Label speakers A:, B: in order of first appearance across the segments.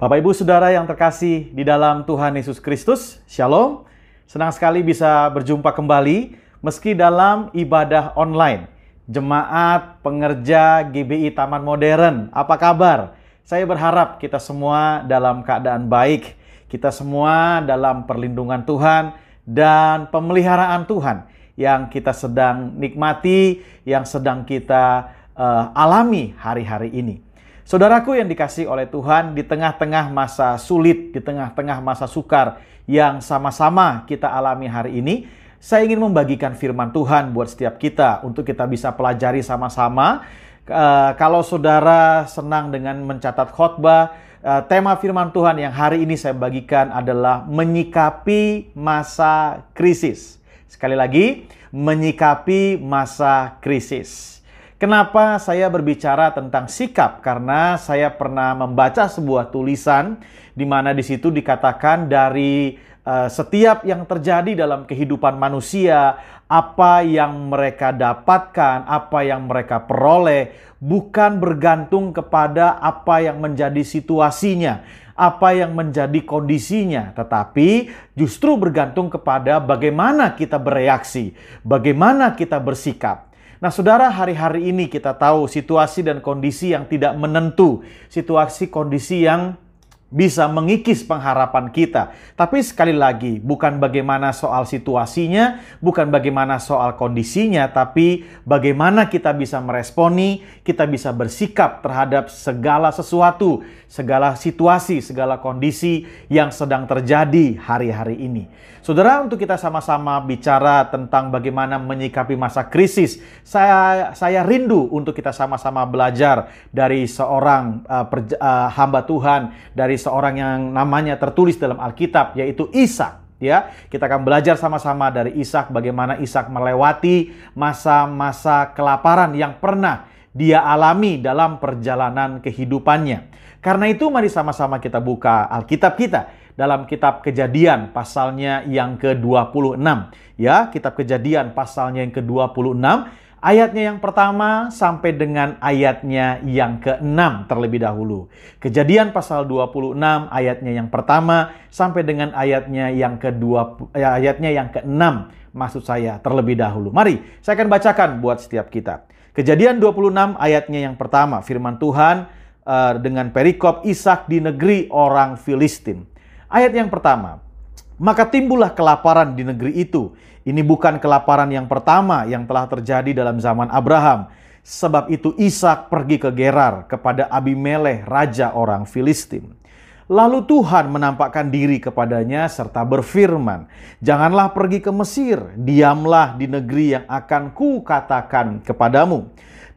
A: Bapak Ibu Saudara yang terkasih di dalam Tuhan Yesus Kristus, Shalom. Senang sekali bisa berjumpa kembali meski dalam ibadah online. Jemaat pengerja GBI Taman Modern, apa kabar? Saya berharap kita semua dalam keadaan baik, kita semua dalam perlindungan Tuhan dan pemeliharaan Tuhan yang kita sedang nikmati, yang sedang kita uh, alami hari-hari ini. Saudaraku yang dikasih oleh Tuhan di tengah-tengah masa sulit, di tengah-tengah masa sukar yang sama-sama kita alami hari ini, saya ingin membagikan firman Tuhan buat setiap kita untuk kita bisa pelajari sama-sama Uh, kalau saudara senang dengan mencatat khotbah, uh, tema firman Tuhan yang hari ini saya bagikan adalah menyikapi masa krisis. Sekali lagi, menyikapi masa krisis. Kenapa saya berbicara tentang sikap? Karena saya pernah membaca sebuah tulisan di mana di situ dikatakan dari uh, setiap yang terjadi dalam kehidupan manusia apa yang mereka dapatkan, apa yang mereka peroleh, bukan bergantung kepada apa yang menjadi situasinya, apa yang menjadi kondisinya, tetapi justru bergantung kepada bagaimana kita bereaksi, bagaimana kita bersikap. Nah, saudara, hari-hari ini kita tahu situasi dan kondisi yang tidak menentu, situasi kondisi yang bisa mengikis pengharapan kita. Tapi sekali lagi, bukan bagaimana soal situasinya, bukan bagaimana soal kondisinya, tapi bagaimana kita bisa meresponi, kita bisa bersikap terhadap segala sesuatu, segala situasi, segala kondisi yang sedang terjadi hari-hari ini. Saudara, untuk kita sama-sama bicara tentang bagaimana menyikapi masa krisis, saya saya rindu untuk kita sama-sama belajar dari seorang uh, perja, uh, hamba Tuhan, dari seorang yang namanya tertulis dalam Alkitab yaitu Ishak ya. Kita akan belajar sama-sama dari Ishak bagaimana Ishak melewati masa-masa kelaparan yang pernah dia alami dalam perjalanan kehidupannya. Karena itu mari sama-sama kita buka Alkitab kita dalam kitab Kejadian pasalnya yang ke-26 ya, kitab Kejadian pasalnya yang ke-26 ayatnya yang pertama sampai dengan ayatnya yang ke-6 terlebih dahulu. Kejadian pasal 26 ayatnya yang pertama sampai dengan ayatnya yang ke-2 eh, ayatnya yang ke-6 maksud saya terlebih dahulu. Mari saya akan bacakan buat setiap kita. Kejadian 26 ayatnya yang pertama firman Tuhan uh, dengan perikop Ishak di negeri orang Filistin. Ayat yang pertama, maka timbullah kelaparan di negeri itu ini bukan kelaparan yang pertama yang telah terjadi dalam zaman Abraham. Sebab itu Ishak pergi ke Gerar kepada Abimelech, raja orang Filistin. Lalu Tuhan menampakkan diri kepadanya serta berfirman, "Janganlah pergi ke Mesir, diamlah di negeri yang akan kukatakan kepadamu."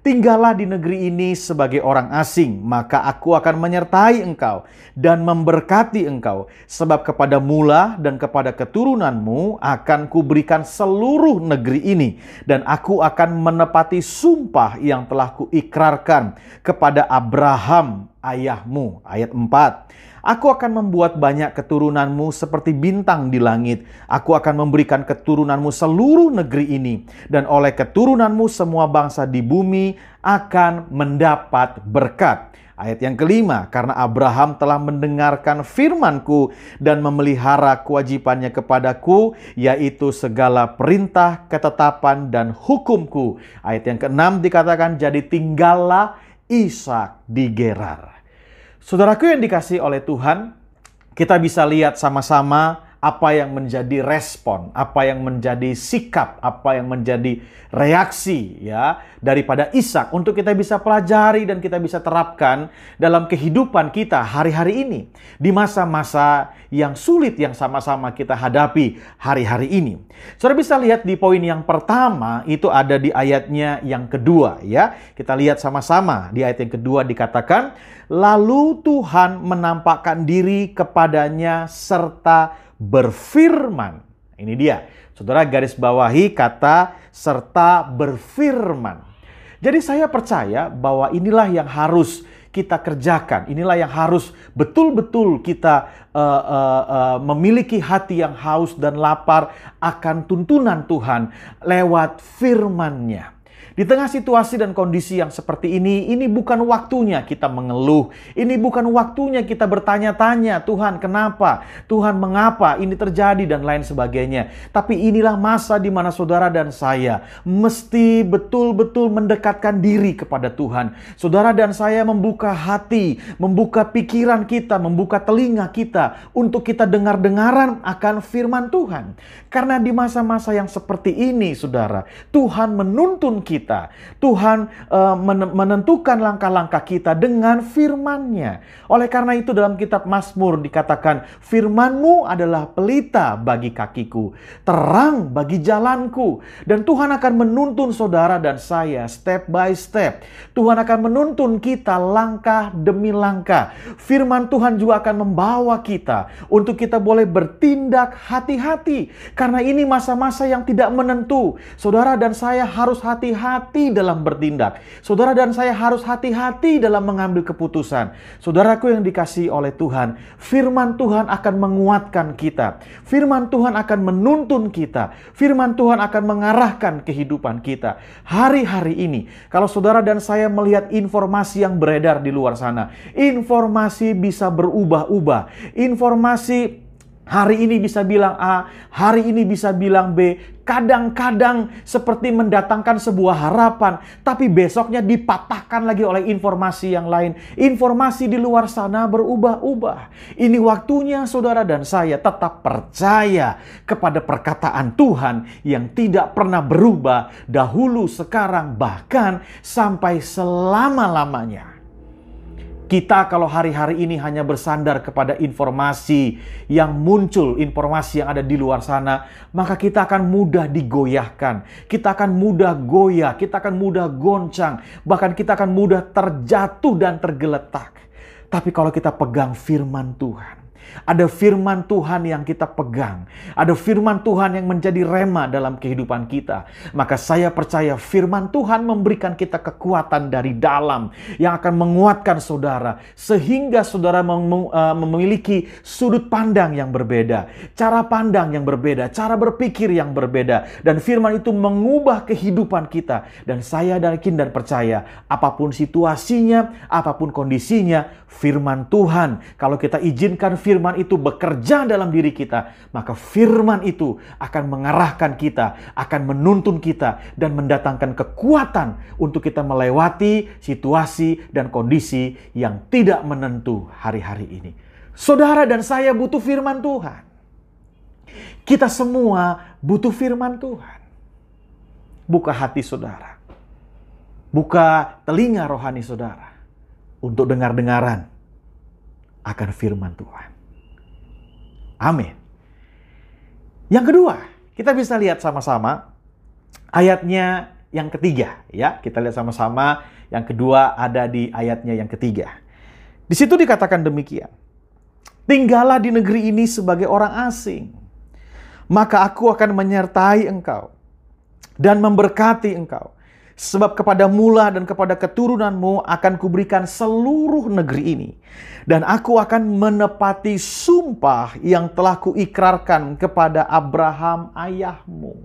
A: Tinggallah di negeri ini sebagai orang asing, maka aku akan menyertai engkau dan memberkati engkau. Sebab kepada mula dan kepada keturunanmu akan kuberikan seluruh negeri ini. Dan aku akan menepati sumpah yang telah kuikrarkan kepada Abraham ayahmu. Ayat 4. Aku akan membuat banyak keturunanmu seperti bintang di langit. Aku akan memberikan keturunanmu seluruh negeri ini. Dan oleh keturunanmu semua bangsa di bumi akan mendapat berkat. Ayat yang kelima, karena Abraham telah mendengarkan firmanku dan memelihara kewajibannya kepadaku, yaitu segala perintah, ketetapan, dan hukumku. Ayat yang keenam dikatakan, jadi tinggallah Ishak di Gerar. Saudaraku yang dikasih oleh Tuhan, kita bisa lihat sama-sama apa yang menjadi respon, apa yang menjadi sikap, apa yang menjadi reaksi ya daripada Ishak untuk kita bisa pelajari dan kita bisa terapkan dalam kehidupan kita hari-hari ini di masa-masa yang sulit yang sama-sama kita hadapi hari-hari ini. Saudara bisa lihat di poin yang pertama itu ada di ayatnya yang kedua ya. Kita lihat sama-sama di ayat yang kedua dikatakan Lalu Tuhan menampakkan diri kepadanya serta berfirman. Ini dia. Saudara garis bawahi kata serta berfirman. Jadi saya percaya bahwa inilah yang harus kita kerjakan. Inilah yang harus betul-betul kita uh, uh, uh, memiliki hati yang haus dan lapar akan tuntunan Tuhan lewat firman-Nya. Di tengah situasi dan kondisi yang seperti ini, ini bukan waktunya kita mengeluh. Ini bukan waktunya kita bertanya-tanya, Tuhan kenapa? Tuhan mengapa ini terjadi dan lain sebagainya. Tapi inilah masa di mana saudara dan saya mesti betul-betul mendekatkan diri kepada Tuhan. Saudara dan saya membuka hati, membuka pikiran kita, membuka telinga kita untuk kita dengar-dengaran akan firman Tuhan. Karena di masa-masa yang seperti ini, saudara, Tuhan menuntun kita. Tuhan uh, menentukan langkah-langkah kita dengan firman-Nya. Oleh karena itu dalam kitab Mazmur dikatakan, "Firman-Mu adalah pelita bagi kakiku, terang bagi jalanku." Dan Tuhan akan menuntun saudara dan saya step by step. Tuhan akan menuntun kita langkah demi langkah. Firman Tuhan juga akan membawa kita untuk kita boleh bertindak hati-hati karena ini masa-masa yang tidak menentu. Saudara dan saya harus hati-hati dalam bertindak. Saudara dan saya harus hati-hati dalam mengambil keputusan. Saudaraku yang dikasih oleh Tuhan, firman Tuhan akan menguatkan kita. Firman Tuhan akan menuntun kita. Firman Tuhan akan mengarahkan kehidupan kita. Hari-hari ini, kalau saudara dan saya melihat informasi yang beredar di luar sana, informasi bisa berubah-ubah. Informasi Hari ini bisa bilang A, hari ini bisa bilang B. Kadang-kadang seperti mendatangkan sebuah harapan, tapi besoknya dipatahkan lagi oleh informasi yang lain. Informasi di luar sana berubah-ubah. Ini waktunya saudara dan saya tetap percaya kepada perkataan Tuhan yang tidak pernah berubah dahulu, sekarang, bahkan sampai selama-lamanya. Kita kalau hari-hari ini hanya bersandar kepada informasi yang muncul, informasi yang ada di luar sana, maka kita akan mudah digoyahkan. Kita akan mudah goyah, kita akan mudah goncang, bahkan kita akan mudah terjatuh dan tergeletak. Tapi kalau kita pegang firman Tuhan, ada firman Tuhan yang kita pegang. Ada firman Tuhan yang menjadi rema dalam kehidupan kita. Maka saya percaya firman Tuhan memberikan kita kekuatan dari dalam yang akan menguatkan saudara. Sehingga saudara eh, memiliki sudut pandang yang berbeda. Cara pandang yang berbeda. Cara berpikir yang berbeda. Dan firman itu mengubah kehidupan kita. Dan saya yakin dan percaya apa pun situasinya, apa pun kondisinya, firman Tuhan. Kalau kita izinkan firman firman itu bekerja dalam diri kita, maka firman itu akan mengarahkan kita, akan menuntun kita, dan mendatangkan kekuatan untuk kita melewati situasi dan kondisi yang tidak menentu hari-hari ini. Saudara dan saya butuh firman Tuhan. Kita semua butuh firman Tuhan. Buka hati saudara. Buka telinga rohani saudara untuk dengar-dengaran akan firman Tuhan. Amin. Yang kedua, kita bisa lihat sama-sama ayatnya yang ketiga ya. Kita lihat sama-sama yang kedua ada di ayatnya yang ketiga. Di situ dikatakan demikian. Tinggallah di negeri ini sebagai orang asing. Maka aku akan menyertai engkau dan memberkati engkau. Sebab kepada mula dan kepada keturunanmu akan kuberikan seluruh negeri ini. Dan aku akan menepati sumpah yang telah kuikrarkan kepada Abraham ayahmu.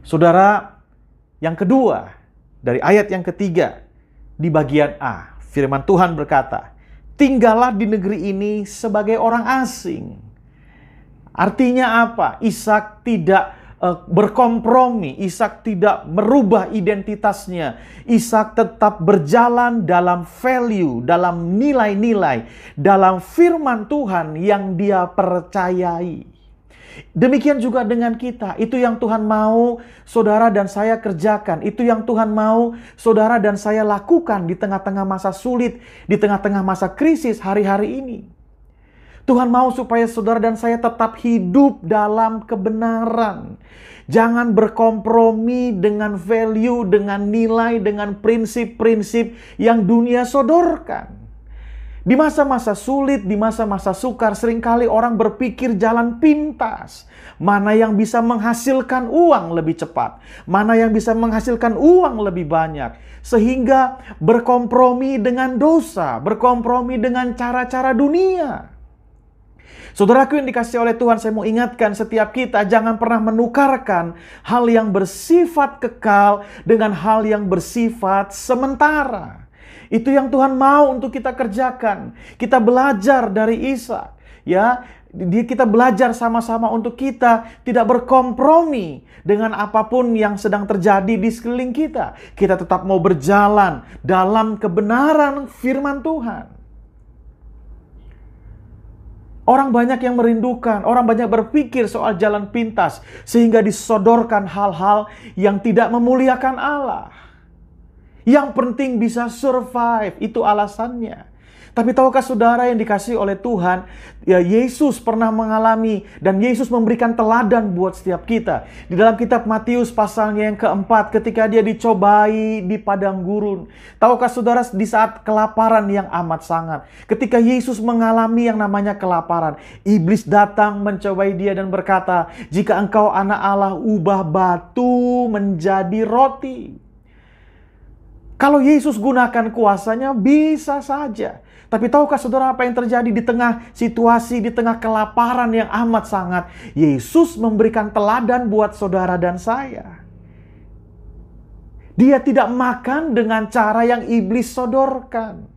A: Saudara, yang kedua dari ayat yang ketiga di bagian A, firman Tuhan berkata, Tinggallah di negeri ini sebagai orang asing. Artinya apa? Ishak tidak berkompromi. Ishak tidak merubah identitasnya. Ishak tetap berjalan dalam value, dalam nilai-nilai, dalam firman Tuhan yang dia percayai. Demikian juga dengan kita. Itu yang Tuhan mau saudara dan saya kerjakan. Itu yang Tuhan mau saudara dan saya lakukan di tengah-tengah masa sulit, di tengah-tengah masa krisis hari-hari ini. Tuhan mau supaya saudara dan saya tetap hidup dalam kebenaran. Jangan berkompromi dengan value, dengan nilai, dengan prinsip-prinsip yang dunia sodorkan. Di masa-masa sulit, di masa-masa sukar, sering kali orang berpikir jalan pintas. Mana yang bisa menghasilkan uang lebih cepat, mana yang bisa menghasilkan uang lebih banyak, sehingga berkompromi dengan dosa, berkompromi dengan cara-cara dunia. Saudaraku yang dikasih oleh Tuhan, saya mau ingatkan setiap kita jangan pernah menukarkan hal yang bersifat kekal dengan hal yang bersifat sementara. Itu yang Tuhan mau untuk kita kerjakan. Kita belajar dari Isa, ya. Dia kita belajar sama-sama untuk kita tidak berkompromi dengan apa pun yang sedang terjadi di sekeliling kita. Kita tetap mau berjalan dalam kebenaran firman Tuhan. Orang banyak yang merindukan, orang banyak berpikir soal jalan pintas, sehingga disodorkan hal-hal yang tidak memuliakan Allah. Yang penting bisa survive, itu alasannya. Tapi tahukah saudara yang dikasih oleh Tuhan, ya Yesus pernah mengalami dan Yesus memberikan teladan buat setiap kita. Di dalam kitab Matius pasalnya yang keempat ketika dia dicobai di padang gurun. Tahukah saudara di saat kelaparan yang amat sangat. Ketika Yesus mengalami yang namanya kelaparan. Iblis datang mencobai dia dan berkata, jika engkau anak Allah ubah batu menjadi roti. Kalau Yesus gunakan kuasanya bisa saja. Tapi tahukah saudara apa yang terjadi di tengah situasi, di tengah kelaparan yang amat sangat? Yesus memberikan teladan buat saudara dan saya. Dia tidak makan dengan cara yang iblis sodorkan.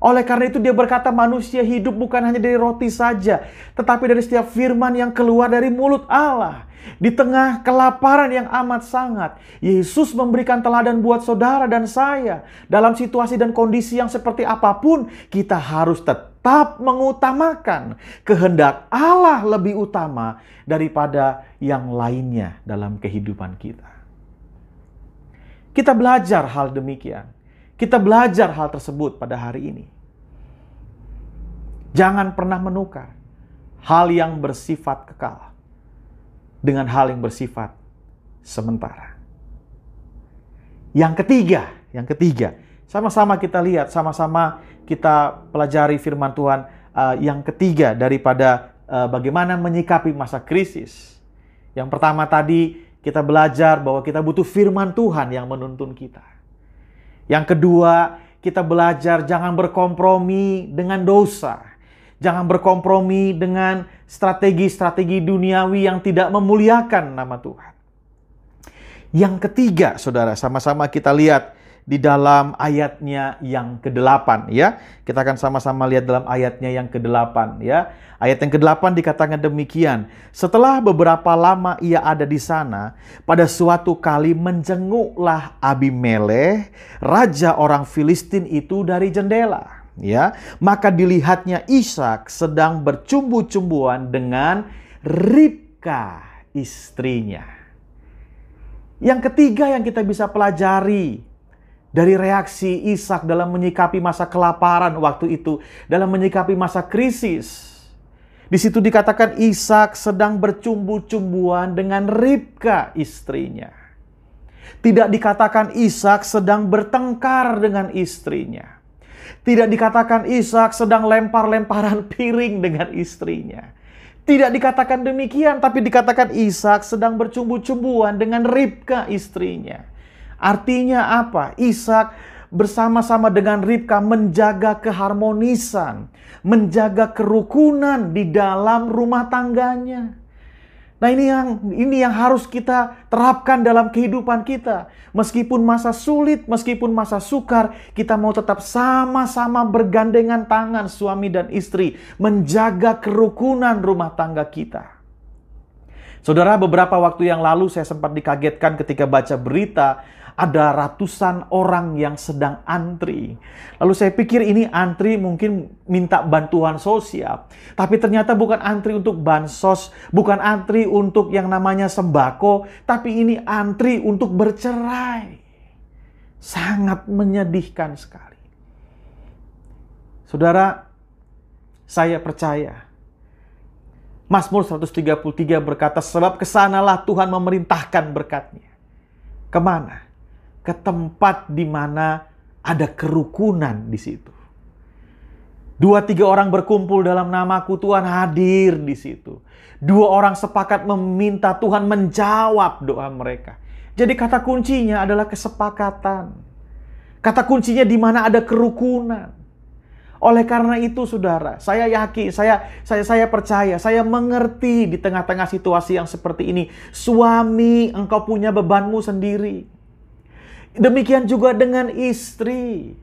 A: Oleh karena itu dia berkata manusia hidup bukan hanya dari roti saja, tetapi dari setiap firman yang keluar dari mulut Allah. Di tengah kelaparan yang amat sangat, Yesus memberikan teladan buat saudara dan saya. Dalam situasi dan kondisi yang seperti apa pun, kita harus tetap mengutamakan kehendak Allah lebih utama daripada yang lainnya dalam kehidupan kita. Kita belajar hal demikian. Kita belajar hal tersebut pada hari ini. Jangan pernah menukar hal yang bersifat kekal dengan hal yang bersifat sementara. Yang ketiga, yang ketiga, sama-sama kita lihat, sama-sama kita pelajari firman Tuhan uh, yang ketiga daripada uh, bagaimana menyikapi masa krisis. Yang pertama tadi kita belajar bahwa kita butuh firman Tuhan yang menuntun kita. Yang kedua, kita belajar jangan berkompromi dengan dosa. Jangan berkompromi dengan strategi-strategi duniawi yang tidak memuliakan nama Tuhan. Yang ketiga, saudara, sama-sama kita lihat di dalam ayatnya yang ke-8 ya. Kita akan sama-sama lihat dalam ayatnya yang ke-8 ya. Ayat yang ke-8 dikatakan demikian. Setelah beberapa lama ia ada di sana, pada suatu kali menjenguklah Abimelech, raja orang Filistin itu dari jendela. Ya, maka dilihatnya Ishak sedang bercumbu-cumbuan dengan Ribka istrinya. Yang ketiga yang kita bisa pelajari dari reaksi Ishak dalam menyikapi masa kelaparan waktu itu, dalam menyikapi masa krisis. Di situ dikatakan Ishak sedang bercumbu-cumbuan dengan Ribka istrinya. Tidak dikatakan Ishak sedang bertengkar dengan istrinya. Tidak dikatakan Ishak sedang lempar-lemparan piring dengan istrinya. Tidak dikatakan demikian, tapi dikatakan Ishak sedang bercumbu-cumbuan dengan Ribka istrinya. Artinya apa? Ishak bersama-sama dengan Ribka menjaga keharmonisan, menjaga kerukunan di dalam rumah tangganya. Nah, ini yang ini yang harus kita terapkan dalam kehidupan kita. Meskipun masa sulit, meskipun masa sukar, kita mau tetap sama-sama bergandengan tangan suami dan istri menjaga kerukunan rumah tangga kita. Saudara, beberapa waktu yang lalu saya sempat dikagetkan ketika baca berita ada ratusan orang yang sedang antri. Lalu saya pikir ini antri mungkin minta bantuan sosial. Tapi ternyata bukan antri untuk bansos, bukan antri untuk yang namanya sembako, tapi ini antri untuk bercerai. Sangat menyedihkan sekali. Saudara, saya percaya Mazmur 133 berkata, sebab ke sanalah Tuhan memerintahkan berkatnya. Ke mana? Ke tempat di mana ada kerukunan di situ. Dua tiga orang berkumpul dalam namaku Tuhan hadir di situ. Dua orang sepakat meminta Tuhan menjawab doa mereka. Jadi kata kuncinya adalah kesepakatan. Kata kuncinya di mana ada kerukunan. Oleh karena itu, saudara, saya yakin, saya saya saya percaya, saya mengerti di tengah-tengah situasi yang seperti ini. Suami, engkau punya bebanmu sendiri. Demikian juga dengan istri.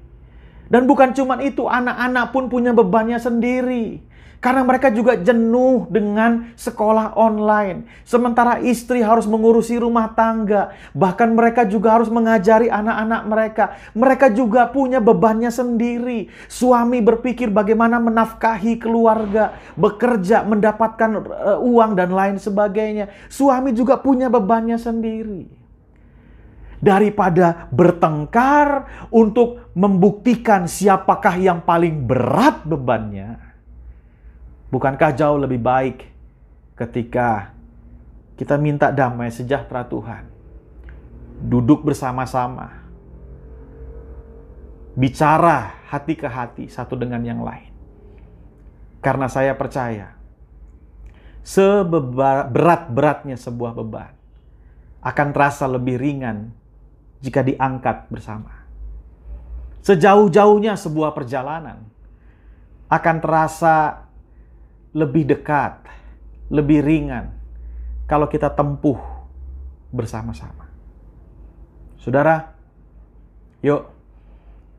A: Dan bukan cuma itu, anak-anak pun punya bebannya sendiri. Karena mereka juga jenuh dengan sekolah online. Sementara istri harus mengurusi rumah tangga. Bahkan mereka juga harus mengajari anak-anak mereka. Mereka juga punya bebannya sendiri. Suami berpikir bagaimana menafkahi keluarga. Bekerja, mendapatkan uh, uang dan lain sebagainya. Suami juga punya bebannya sendiri. Daripada bertengkar untuk membuktikan siapakah yang paling berat bebannya Bukankah jauh lebih baik ketika kita minta damai sejahtera Tuhan? Duduk bersama-sama. Bicara hati ke hati satu dengan yang lain. Karena saya percaya seberat-beratnya sebuah beban akan terasa lebih ringan jika diangkat bersama. Sejauh-jauhnya sebuah perjalanan akan terasa lebih dekat, lebih ringan kalau kita tempuh bersama-sama. Saudara, yuk,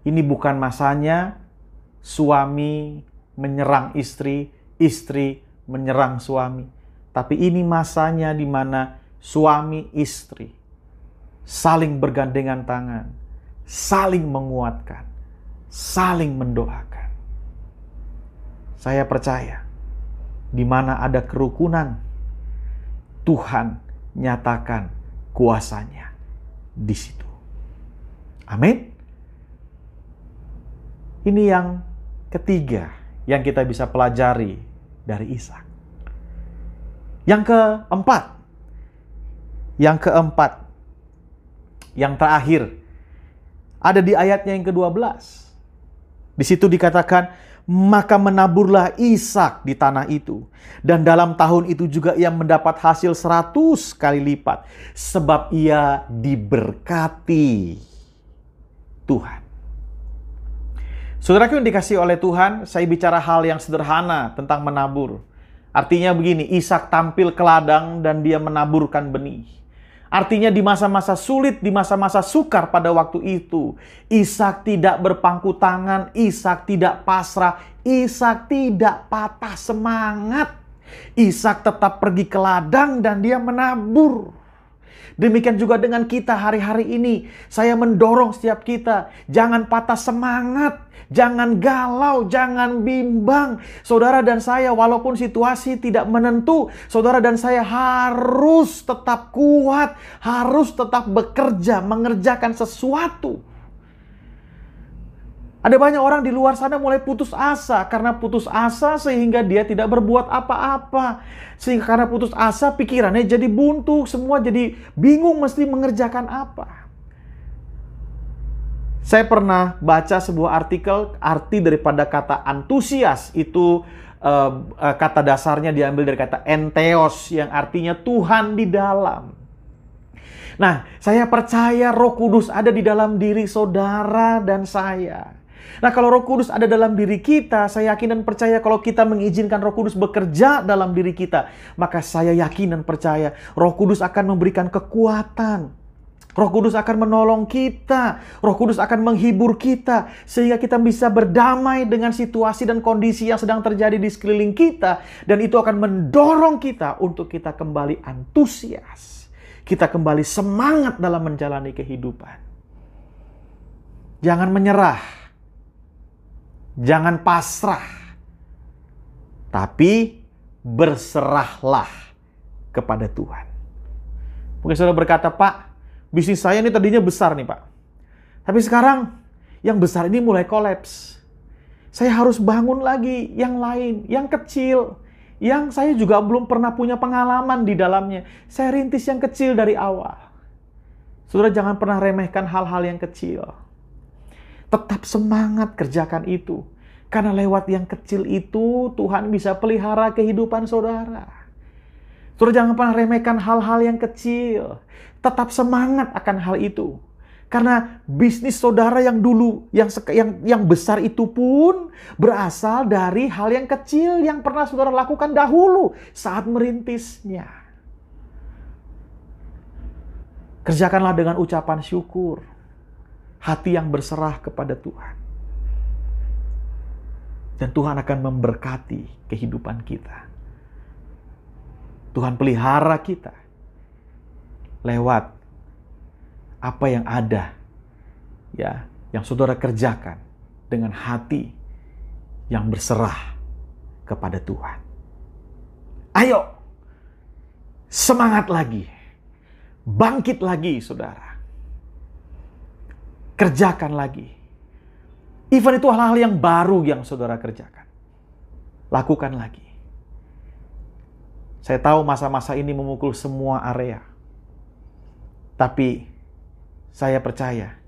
A: ini bukan masanya suami menyerang istri, istri menyerang suami, tapi ini masanya di mana suami istri saling bergandengan tangan, saling menguatkan, saling mendoakan. Saya percaya di mana ada kerukunan, Tuhan nyatakan kuasanya di situ. Amin. Ini yang ketiga yang kita bisa pelajari dari Ishak. Yang keempat, yang keempat, yang terakhir, ada di ayatnya yang ke-12. Di situ dikatakan, maka menaburlah Ishak di tanah itu. Dan dalam tahun itu juga ia mendapat hasil seratus kali lipat. Sebab ia diberkati Tuhan. Saudaraku yang dikasih oleh Tuhan, saya bicara hal yang sederhana tentang menabur. Artinya begini, Ishak tampil ke ladang dan dia menaburkan benih. Artinya di masa-masa sulit, di masa-masa sukar pada waktu itu, Ishak tidak berpangku tangan, Ishak tidak pasrah, Ishak tidak patah semangat. Ishak tetap pergi ke ladang dan dia menabur. Demikian juga dengan kita hari-hari ini. Saya mendorong setiap kita, jangan patah semangat, jangan galau, jangan bimbang. Saudara dan saya walaupun situasi tidak menentu, saudara dan saya harus tetap kuat, harus tetap bekerja, mengerjakan sesuatu. Ada banyak orang di luar sana mulai putus asa karena putus asa sehingga dia tidak berbuat apa-apa. Sehingga karena putus asa pikirannya jadi buntu, semua jadi bingung mesti mengerjakan apa. Saya pernah baca sebuah artikel arti daripada kata antusias itu uh, uh, kata dasarnya diambil dari kata enteos yang artinya Tuhan di dalam. Nah, saya percaya Roh Kudus ada di dalam diri saudara dan saya. Nah, kalau Roh Kudus ada dalam diri kita, saya yakin dan percaya kalau kita mengizinkan Roh Kudus bekerja dalam diri kita, maka saya yakin dan percaya Roh Kudus akan memberikan kekuatan. Roh Kudus akan menolong kita, Roh Kudus akan menghibur kita, sehingga kita bisa berdamai dengan situasi dan kondisi yang sedang terjadi di sekeliling kita, dan itu akan mendorong kita untuk kita kembali antusias, kita kembali semangat dalam menjalani kehidupan. Jangan menyerah, Jangan pasrah. Tapi berserahlah kepada Tuhan. Mungkin saudara berkata, Pak, bisnis saya ini tadinya besar nih Pak. Tapi sekarang yang besar ini mulai kolaps. Saya harus bangun lagi yang lain, yang kecil. Yang saya juga belum pernah punya pengalaman di dalamnya. Saya rintis yang kecil dari awal. Saudara jangan pernah remehkan hal-hal yang kecil. Tetap semangat kerjakan itu. Karena lewat yang kecil itu Tuhan bisa pelihara kehidupan saudara. Saudara jangan pernah remehkan hal-hal yang kecil. Tetap semangat akan hal itu. Karena bisnis saudara yang dulu yang yang yang besar itu pun berasal dari hal yang kecil yang pernah saudara lakukan dahulu saat merintisnya. Kerjakanlah dengan ucapan syukur, hati yang berserah kepada Tuhan. Dan Tuhan akan memberkati kehidupan kita. Tuhan pelihara kita lewat apa yang ada ya yang saudara kerjakan dengan hati yang berserah kepada Tuhan. Ayo semangat lagi. Bangkit lagi saudara. Kerjakan lagi. Even itu hal-hal yang baru yang saudara kerjakan. Lakukan lagi. Saya tahu masa-masa ini memukul semua area. Tapi saya percaya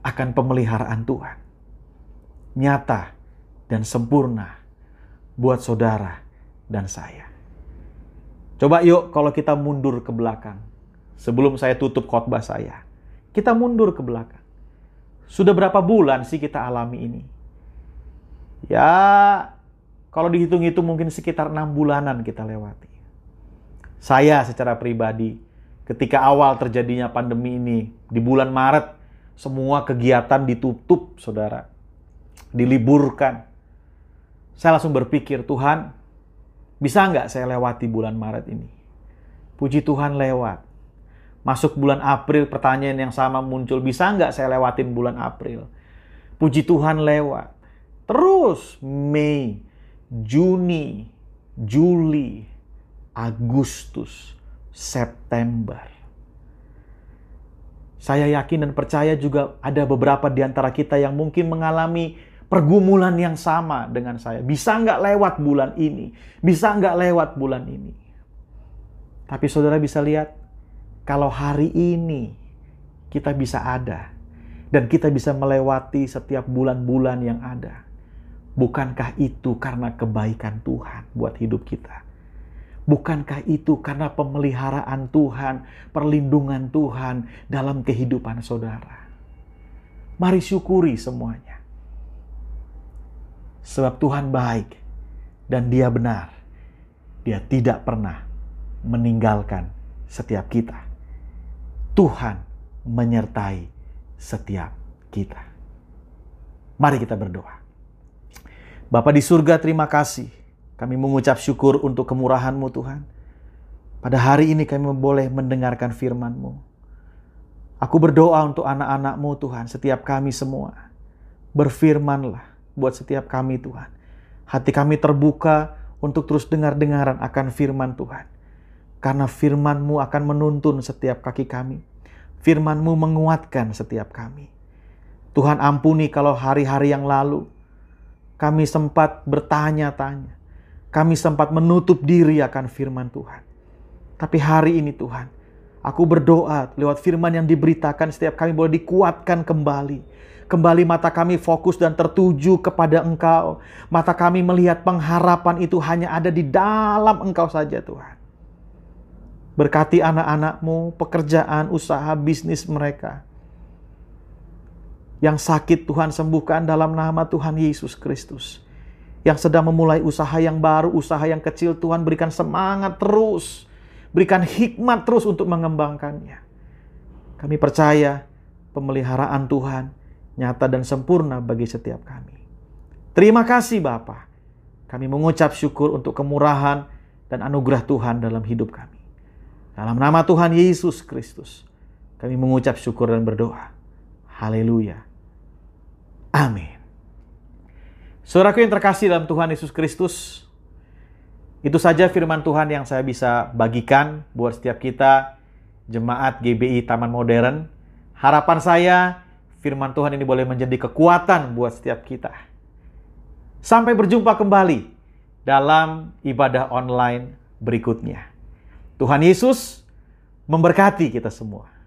A: akan pemeliharaan Tuhan. Nyata dan sempurna buat saudara dan saya. Coba yuk kalau kita mundur ke belakang. Sebelum saya tutup khotbah saya. Kita mundur ke belakang. Sudah berapa bulan sih kita alami ini? Ya, kalau dihitung-hitung mungkin sekitar enam bulanan kita lewati. Saya secara pribadi ketika awal terjadinya pandemi ini di bulan Maret semua kegiatan ditutup saudara diliburkan saya langsung berpikir Tuhan bisa nggak saya lewati bulan Maret ini puji Tuhan lewat masuk bulan April pertanyaan yang sama muncul bisa nggak saya lewatin bulan April puji Tuhan lewat terus Mei Juni Juli Agustus September. Saya yakin dan percaya juga ada beberapa di antara kita yang mungkin mengalami pergumulan yang sama dengan saya. Bisa nggak lewat bulan ini? Bisa nggak lewat bulan ini? Tapi saudara bisa lihat, kalau hari ini kita bisa ada dan kita bisa melewati setiap bulan-bulan yang ada. Bukankah itu karena kebaikan Tuhan buat hidup kita? Bukankah itu karena pemeliharaan Tuhan, perlindungan Tuhan dalam kehidupan saudara? Mari syukuri semuanya. Sebab Tuhan baik dan Dia benar. Dia tidak pernah meninggalkan setiap kita. Tuhan menyertai setiap kita. Mari kita berdoa. Bapak di surga, terima kasih kami mengucap syukur untuk kemurahan-Mu Tuhan. Pada hari ini kami boleh mendengarkan firman-Mu. Aku berdoa untuk anak-anak-Mu Tuhan, setiap kami semua. Berfirmanlah buat setiap kami Tuhan. Hati kami terbuka untuk terus dengar-dengaran akan firman Tuhan. Karena firman-Mu akan menuntun setiap kaki kami. Firman-Mu menguatkan setiap kami. Tuhan ampuni kalau hari-hari yang lalu kami sempat bertanya-tanya kami sempat menutup diri akan firman Tuhan. Tapi hari ini Tuhan, aku berdoa lewat firman yang diberitakan setiap kami boleh dikuatkan kembali. Kembali mata kami fokus dan tertuju kepada Engkau. Mata kami melihat pengharapan itu hanya ada di dalam Engkau saja Tuhan. Berkati anak-anakmu, pekerjaan, usaha, bisnis mereka. Yang sakit Tuhan sembuhkan dalam nama Tuhan Yesus Kristus yang sedang memulai usaha yang baru, usaha yang kecil, Tuhan berikan semangat terus, berikan hikmat terus untuk mengembangkannya. Kami percaya pemeliharaan Tuhan nyata dan sempurna bagi setiap kami. Terima kasih Bapa. Kami mengucap syukur untuk kemurahan dan anugerah Tuhan dalam hidup kami. Dalam nama Tuhan Yesus Kristus, kami mengucap syukur dan berdoa. Haleluya. Amin. Saudaraku yang terkasih dalam Tuhan Yesus Kristus, itu saja firman Tuhan yang saya bisa bagikan buat setiap kita, jemaat GBI Taman Modern. Harapan saya, firman Tuhan ini boleh menjadi kekuatan buat setiap kita. Sampai berjumpa kembali dalam ibadah online berikutnya. Tuhan Yesus memberkati kita semua.